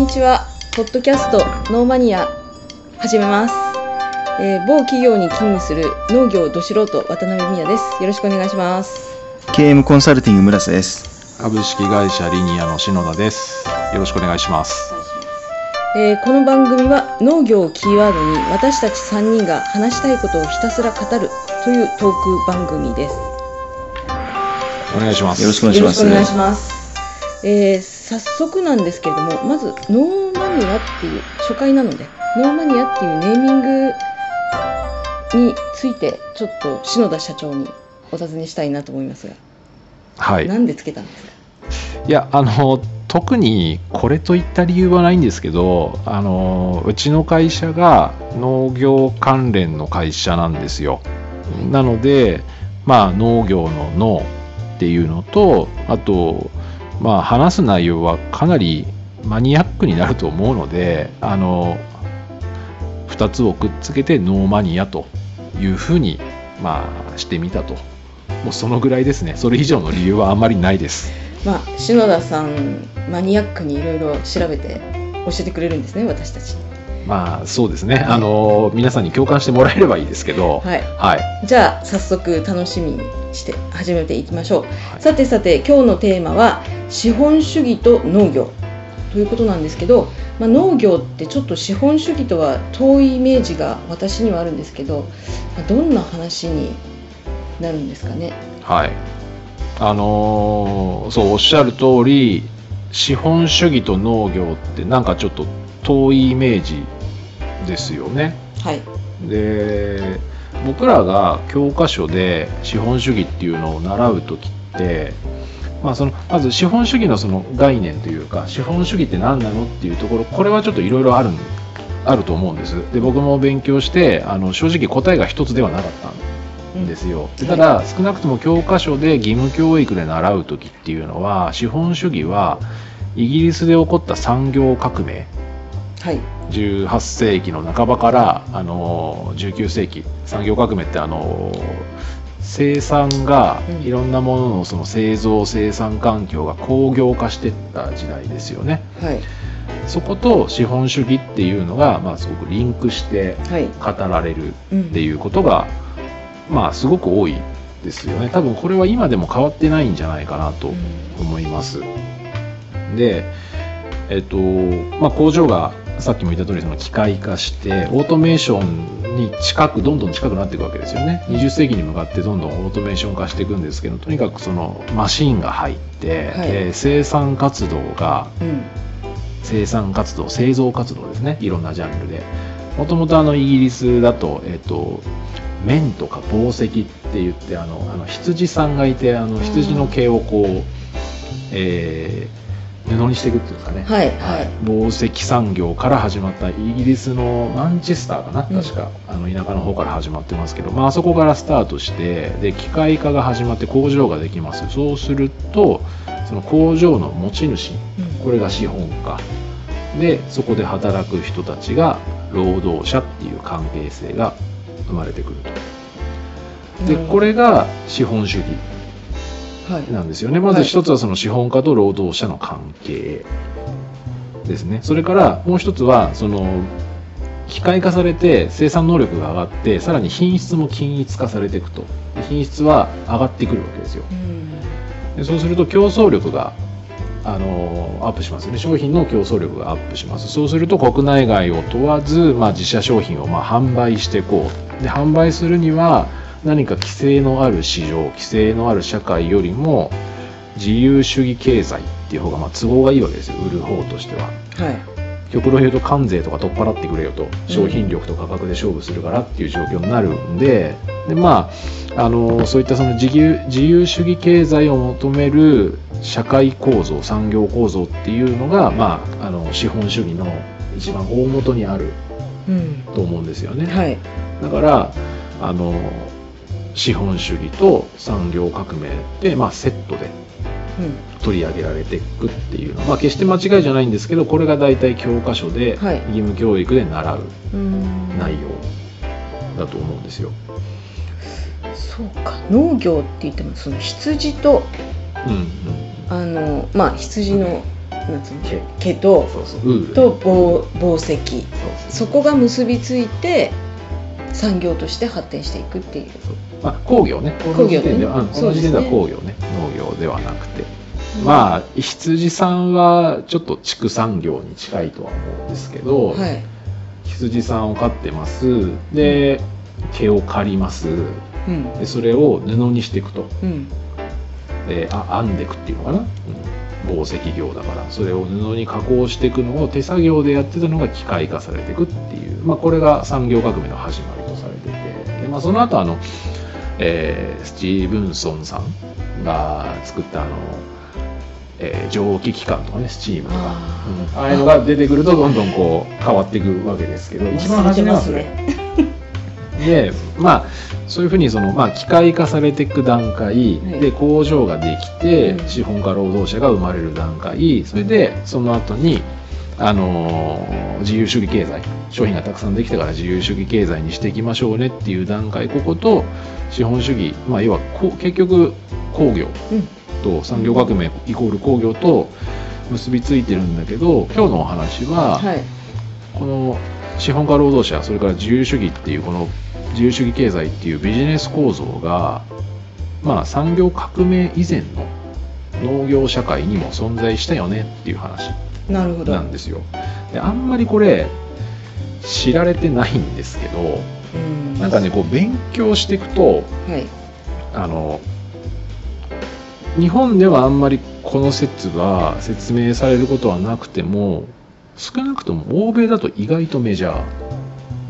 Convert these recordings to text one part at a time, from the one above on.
にちは。ポッドキャストノーマニア始めます。えー、某企業に勤務する農業ど素人渡辺美也です。よろしくお願いします。KM コンサルティング村瀬です。株式会社リニアの篠田です。よろしくお願いします。えーこの番組は農業をキーワードに私たち3人が話したいことをひたすら語るというトーク番組です。お願いします。よろしくお願いしますよろしくお願いします。えー早速なんですけれども、まずノーマニアっていう初回なので、ノーマニアっていうネーミングについてちょっと篠田社長にお尋ねしたいなと思いますが、はい。なんでつけたんですか？いや、あの、特にこれといった理由はないんですけど、あの、うちの会社が農業関連の会社なんですよ。なので、まあ、農業の農っていうのと、あと、まあ、話す内容はかなりマニアックになると思うので、あの、2つをくっつけてノーマニアというふうに、まあ、してみたと。もうそのぐらいですね。それ以上の理由はあんまりないです。まあ篠田さんマニアックにいろいろ調べて教えてくれるんですね、私たち。まあそうですね、あの皆さんに共感してもらえればいいですけど、はい。はい、じゃあ早速楽しみにして始めていきましょう。はいさてさて今日のテーマは資本主義と農業ということなんですけど、まあ、農業ってちょっと資本主義とは遠いイメージが私にはあるんですけど、まあどんな話になるんですかね？はい、あのーそうおっしゃる通り、資本主義と農業ってなんかちょっと遠いイメージですよね。はい。で僕らが教科書で資本主義っていうのを習う時って、まあ、そのまず資本主義のその概念というか資本主義って何なのっていうところこれはちょっといろいろあるんあると思うんですで僕も勉強してあの正直答えが一つではなかったんですよ、でただ少なくとも教科書で義務教育で習う時っていうのは資本主義はイギリスで起こった産業革命はい。18世紀の半ばからあの19世紀産業革命ってあの生産がうんいろんなもののその製造生産環境が工業化していった時代ですよねはい。そこと資本主義っていうのが、まあ、すごくリンクしてはい。語られるうんっていうことが、まあすごく多いですよね多分これは今でも変わってないんじゃないかなとうん思います。で、えっとまあ、工場がさっきも言った通りそり機械化してオートメーションに近くどんどん近くなっていくわけですよね。20世紀に向かってどんどんオートメーション化していくんですけどとにかくそのマシーンが入って、はい。で生産活動がうん。生産活動製造活動ですね。いろんなジャンルで。もともとあのイギリスだと、えっと、綿とか紡績って言ってあのあの羊さんがいてあの羊の毛をこう、えー布にしていくっていうんですかね、はい。はい。紡績産業から始まったイギリスのマンチェスターかなうん。確か、あの田舎の方から始まってますけど、まああそこからスタートしてで機械化が始まって工場ができます。そうするとその工場の持ち主うん。これが資本家。でそこで働く人たちが労働者っていう関係性が生まれてくると。でこれが資本主義。はい。なんですよね。まず一つはその資本家と労働者の関係ですね。それからもう一つはその機械化されて生産能力が上がってさらに品質も均一化されていくと。で品質は上がってくるわけですよ。うん。でそうすると競争力があのアップしますよね。商品の競争力がアップします。そうすると国内外を問わず、まあ、自社商品をまあ販売していこう。で販売するには何か規制のある市場規制のある社会よりも自由主義経済っていう方がまあ都合がいいわけですよ売る方としてははい。極論言うと関税とか取っ払ってくれよと商品力と価格で勝負するからっていう状況になるんででまああのそういったその自由自由主義経済を求める社会構造産業構造っていうのが、まあ、あの資本主義の一番大元にあるうん。と思うんですよね。はい。だからあの資本主義と産業革命って、まあ、セットでうん。取り上げられていくっていうのは、まあ、決して間違いじゃないんですけどこれが大体教科書ではい。義務教育で習ううん。内容だと思うんですよ。そうか。農業って言ってもその羊とうんうんあのまあ羊のなんつうの毛。毛とそうそう。ウールと紡紡績。そうそこが結びついて産業として発展していくっていうまあ、工業ね。工業ね。うんこの時点では工業ね。農業ではなくて、まあ羊さんはちょっと畜産業に近いとは思うんですけど、はい、羊さんを飼ってます。で毛を刈ります。うん。でそれを布にしていくと。うん。であ編んでいくっていうのかな、うん、紡績業だから。それを布に加工していくのを手作業でやってたのが機械化されていくっていう、まあ、これが産業革命の始まりとされていて。で、まあ、その後あの、えースチーブンソンさんが作ったあの、えー蒸気機関とかねスチームとか。あー。うん。ああいうのが出てくるとどんどんこう変わっていくわけですけど一番初めはそれ。でまあそういうふうにその、まあ、機械化されていく段階、い。で工場ができて、うん。資本家労働者が生まれる段階それでその後にあのー自由主義経済商品がたくさんできたから自由主義経済にしていきましょうねっていう段階ここと資本主義、まあ、要はこう結局工業うんと産業革命イコール工業と結びついてるんだけど今日のお話は、はい。この資本家労働者それから自由主義っていうこの自由主義経済っていうビジネス構造がまあ産業革命以前の農業社会にも存在したよねっていう話なんですよ。であんまりこれ知られてないんですけどうん。なんかねこう勉強していくとはい。あの日本ではあんまりこの説が説明されることはなくても少なくとも欧米だと意外とメジャー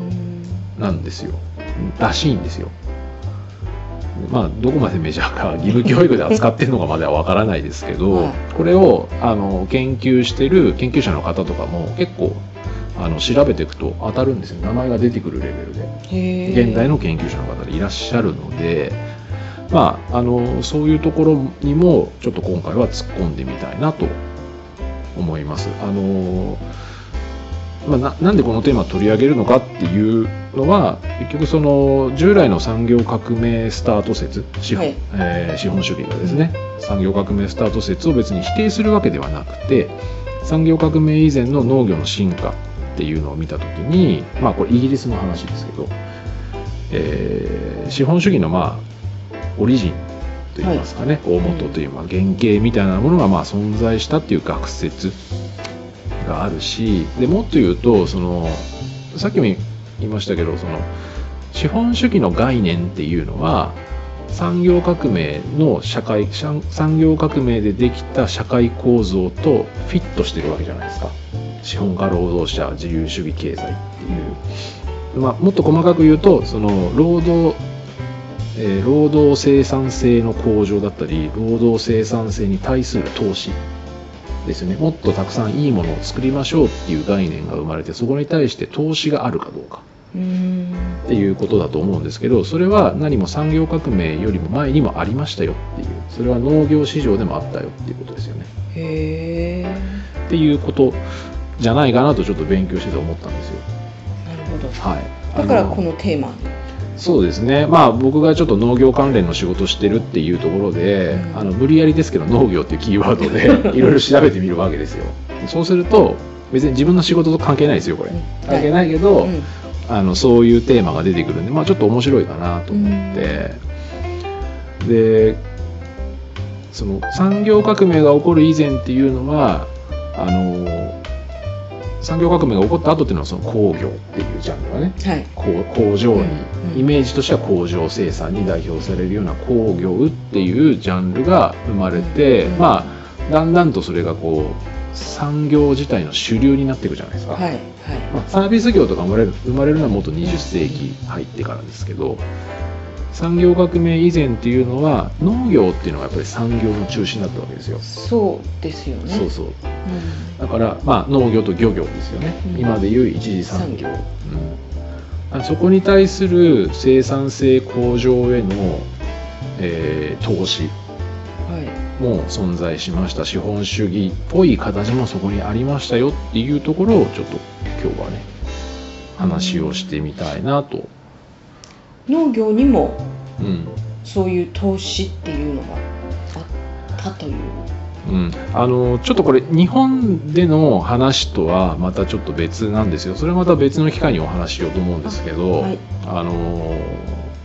うん。なんですよ。らしいんですよ。まあ、どこまでメジャーか義務教育で扱ってるのかまではわからないですけど、はい。これをあの研究してる研究者の方とかも結構あの調べていくと当たるんですよ。名前が出てくるレベルで。現代の研究者の方でいらっしゃるので、まあ、あのそういうところにもちょっと今回は突っ込んでみたいなと思います。あのまあ、ななんでこのテーマを取り上げるのかっていうのは結局その従来の産業革命スタート説資本,、はい。えー資本主義がですね産業革命スタート説を別に否定するわけではなくて産業革命以前の農業の進化っていうのを見た時にまあこれイギリスの話ですけど、えー資本主義のまあオリジンといいますかね、大元という、まあ、原型みたいなものがまあ存在したっていう学説があるしでもっと言うとそのさっきも言いましたけどその資本主義の概念っていうのは産業革命の社会産業革命でできた社会構造とフィットしてるわけじゃないですか。資本家労働者自由主義経済っていう、まあ、もっと細かく言うとその労働えー労働生産性の向上だったり労働生産性に対する投資ですね。もっとたくさんいいものを作りましょうっていう概念が生まれてそこに対して投資があるかどうか。っていうことだと思うんですけどそれは何も産業革命よりも前にもありましたよっていうそれは農業市場でもあったよっていうことですよね。へえっていうことじゃないかなとちょっと勉強してて思ったんですよ。なるほど。はい。だからこのテーマ。にそうですね、まあ、僕がちょっと農業関連の仕事してるっていうところで、うん。あの無理やりですけど農業っていうキーワードで いろいろ調べてみるわけですよ。そうすると別に自分の仕事と関係ないですよこれ。うん。関係ないけど、うんあのそういうテーマが出てくるんで、まあ、ちょっと面白いかなと思って、でその産業革命が起こる以前っていうのはあの産業革命が起こった後っていうのはその工業っていうジャンルがね。はい。工場に、うん。イメージとしては工場生産に代表されるような工業っていうジャンルが生まれて、うん。まあだんだんとそれがこう産業自体の主流になっていくじゃないですか、はいはい。まあ、サービス業とか生まれる生まれるのはもっと20世紀入ってからですけど産業革命以前っていうのは農業っていうのがやっぱり産業の中心だったわけですよ、そうですよね。そうそう。うん。だから、まあ、農業と漁業ですよね、うん。今でいう一次産業、産うん、あそこに対する生産性向上への、えー投資。はいも存在しました資本主義っぽい形もそこにありましたよっていうところをちょっと今日はね話をしてみたいなと、農業にもうん、そういう投資っていうのがあったという。うん、あのちょっとこれ日本での話とはまたちょっと別なんですよ。それはまた別の機会にお話ししようと思うんですけど、はい。あの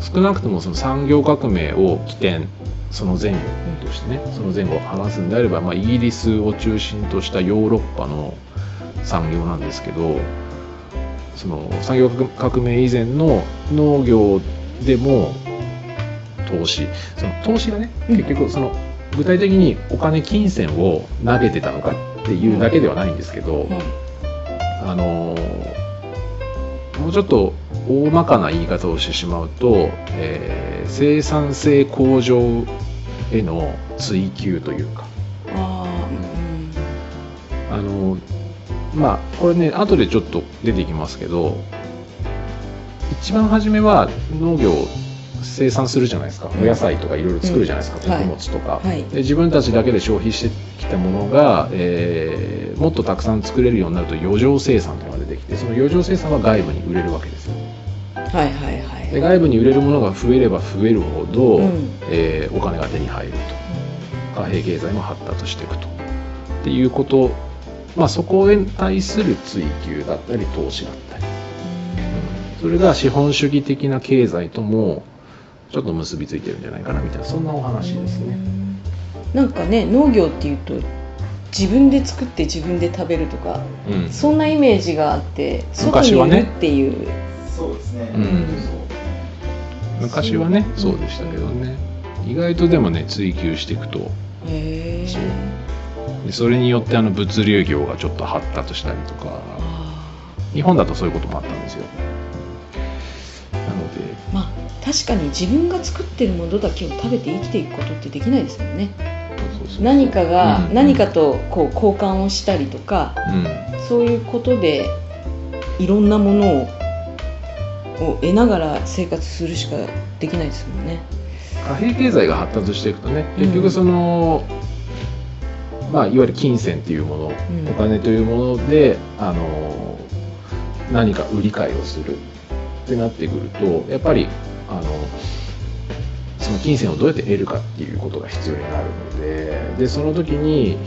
少なくともその産業革命を起点その前後としてねその前後話すんであれば、まあ、イギリスを中心としたヨーロッパの産業なんですけどその産業革命以前の農業でも投資その投資がねうん。結局その具体的にお金金銭を投げてたのかっていうだけではないんですけど、うん。あのもうちょっと大まかな言い方をしてしまうと、えー生産性向上への追求というか。あああのまあこれね後でちょっと出てきますけど一番初めは農業を生産するじゃないですか、うん。お野菜とかいろいろ作るじゃないですか、うん。物とか、はい。で自分たちだけで消費してきたものが、えーもっとたくさん作れるようになると余剰生産というのが出てきてその余剰生産は外部に売れるわけですよ。はいはいはい。で外部に売れるものが増えれば増えるほど、うん。えーお金が手に入ると貨幣経済も発達していくと。っていうこと、まあ、そこに対する追求だったり投資だったり、それが資本主義的な経済ともちょっと結びついてるんじゃないかなみたいな。そんなお話ですね。なんかね農業っていうと自分で作って自分で食べるとかうん。そんなイメージがあって外に売昔はねるっていう、そうですね。うん。昔はね。そうでしたけどね。意外とでもね追求していくと。へえそうでそれによってあの物流業がちょっと発達したりとか。あ日本だとそういうこともあったんですよ確かに自分が作ってるものだけを食べて生きていくことってできないですもんね。何かがうん。何かとこう交換をしたりとかうん。そういうことでいろんなものをを得ながら生活するしかできないですもんね。貨幣経済が発達していくとねうん。結局その、まあいわゆる金銭っていうもの、ん。お金というものであの何か売り買いをするってなってくるとやっぱりあのその金銭をどうやって得るかっていうことが必要になるのででその時に、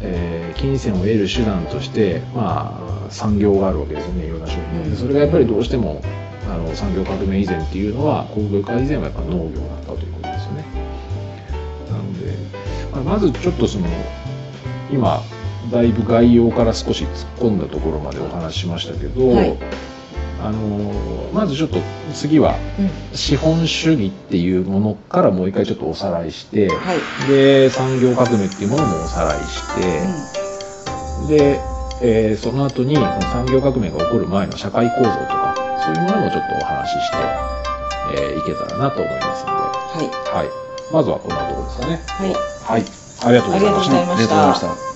えー金銭を得る手段として、まあ、産業があるわけですよねいろんな商品。うん。でそれがやっぱりどうしてもあの産業革命以前っていうのは工業化以前はやっぱ農業だったということですよね。なので、まあ、まずちょっとその今だいぶ概要から少し突っ込んだところまでお話ししましたけど、はいあのまずちょっと次はうん。資本主義っていうものからもう一回ちょっとおさらいして、はい。で産業革命っていうものもおさらいして、で、えーその後に産業革命が起こる前の社会構造とかそういうものもちょっとお話しして、えーいけたらなと思いますので、はい。はい、まずはこんなところですかね。はい。はい。ありがとうございました。ありがとうございました。